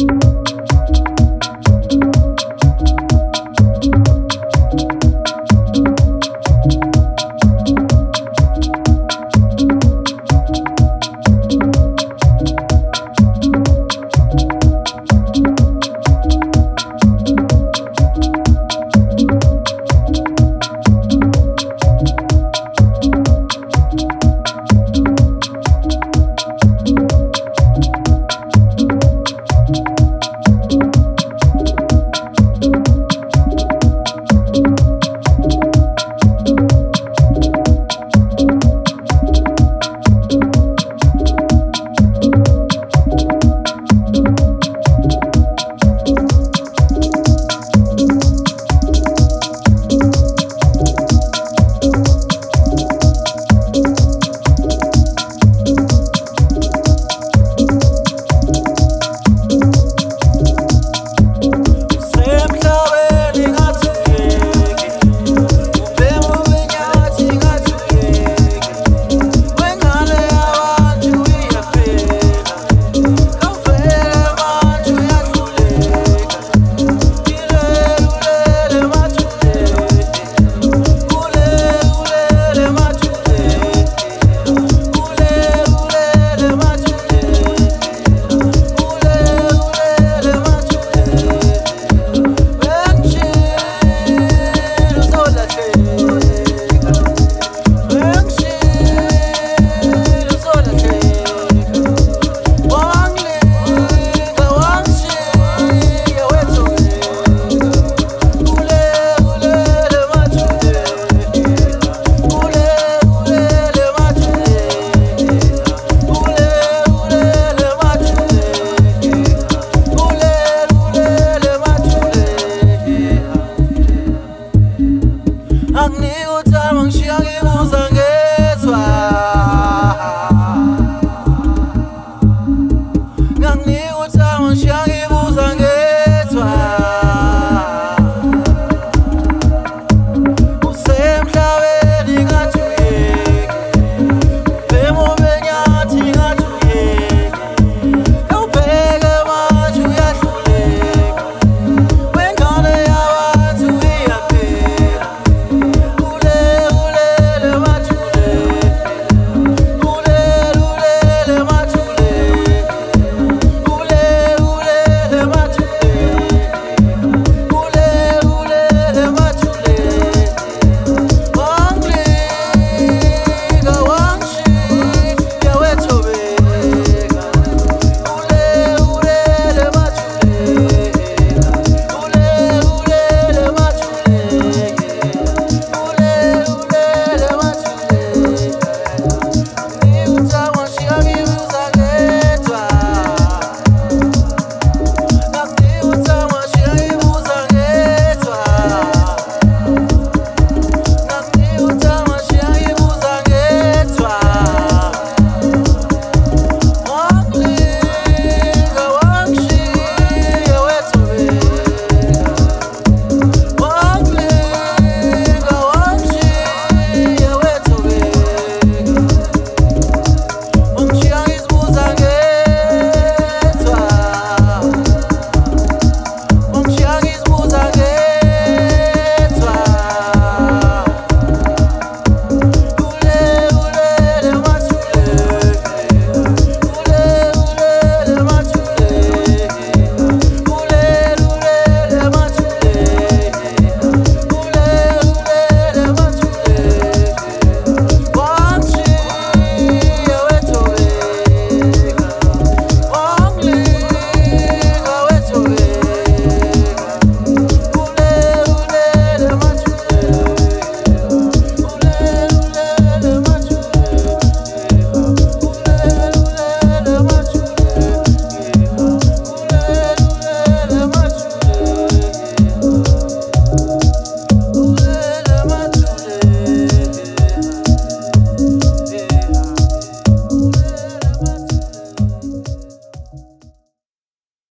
you. Young.